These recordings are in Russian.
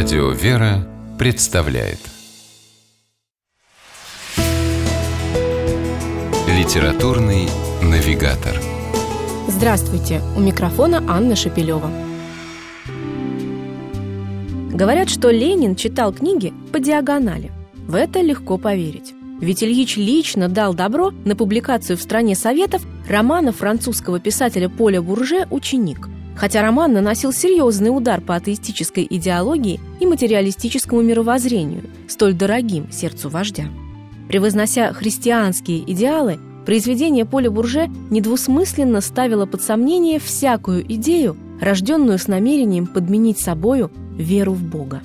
Радио «Вера» представляет Литературный навигатор Здравствуйте! У микрофона Анна Шапилева. Говорят, что Ленин читал книги по диагонали. В это легко поверить. Ведь Ильич лично дал добро на публикацию в «Стране Советов» романа французского писателя Поля Бурже «Ученик», хотя роман наносил серьезный удар по атеистической идеологии и материалистическому мировоззрению, столь дорогим сердцу вождя. Превознося христианские идеалы, произведение Поля Бурже недвусмысленно ставило под сомнение всякую идею, рожденную с намерением подменить собою веру в Бога.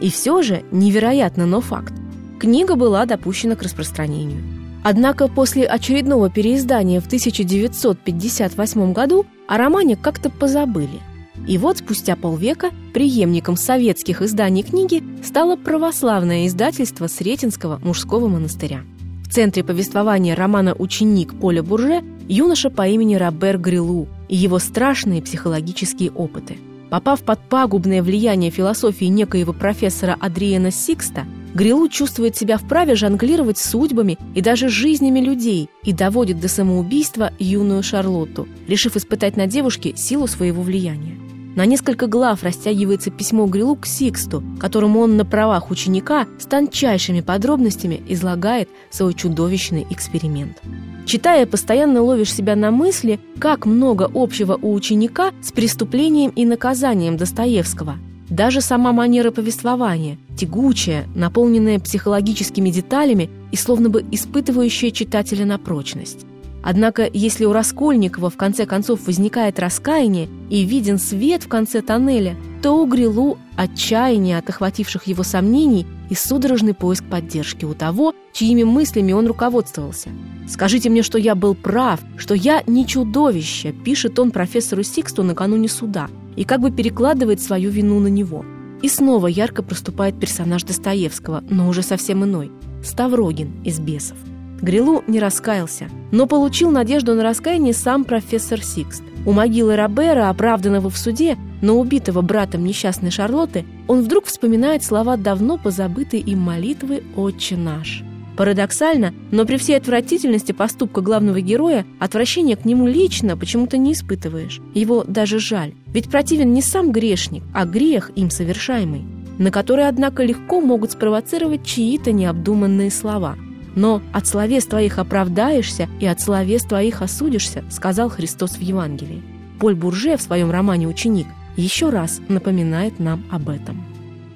И все же, невероятно, но факт, книга была допущена к распространению. Однако после очередного переиздания в 1958 году о романе как-то позабыли. И вот спустя полвека преемником советских изданий книги стало православное издательство Сретенского мужского монастыря. В центре повествования романа «Ученик» Поля Бурже юноша по имени Робер Грилу и его страшные психологические опыты. Попав под пагубное влияние философии некоего профессора Адриена Сикста, Грилу чувствует себя вправе жонглировать судьбами и даже жизнями людей и доводит до самоубийства юную Шарлотту, решив испытать на девушке силу своего влияния. На несколько глав растягивается письмо Грилу к Сиксту, которому он на правах ученика с тончайшими подробностями излагает свой чудовищный эксперимент. Читая, постоянно ловишь себя на мысли, как много общего у ученика с преступлением и наказанием Достоевского – даже сама манера повествования, тягучая, наполненная психологическими деталями и словно бы испытывающая читателя на прочность. Однако, если у Раскольникова в конце концов возникает раскаяние и виден свет в конце тоннеля, то у Грилу отчаяние от охвативших его сомнений и судорожный поиск поддержки у того, чьими мыслями он руководствовался. «Скажите мне, что я был прав, что я не чудовище», пишет он профессору Сиксту накануне суда – и как бы перекладывает свою вину на него. И снова ярко проступает персонаж Достоевского, но уже совсем иной – Ставрогин из «Бесов». Грилу не раскаялся, но получил надежду на раскаяние сам профессор Сикст. У могилы Робера, оправданного в суде, но убитого братом несчастной Шарлотты, он вдруг вспоминает слова давно позабытой им молитвы «Отче наш». Парадоксально, но при всей отвратительности поступка главного героя отвращения к нему лично почему-то не испытываешь. Его даже жаль. Ведь противен не сам грешник, а грех им совершаемый, на который, однако, легко могут спровоцировать чьи-то необдуманные слова. Но от словес твоих оправдаешься и от словес твоих осудишься, сказал Христос в Евангелии. Поль Бурже в своем романе «Ученик» еще раз напоминает нам об этом.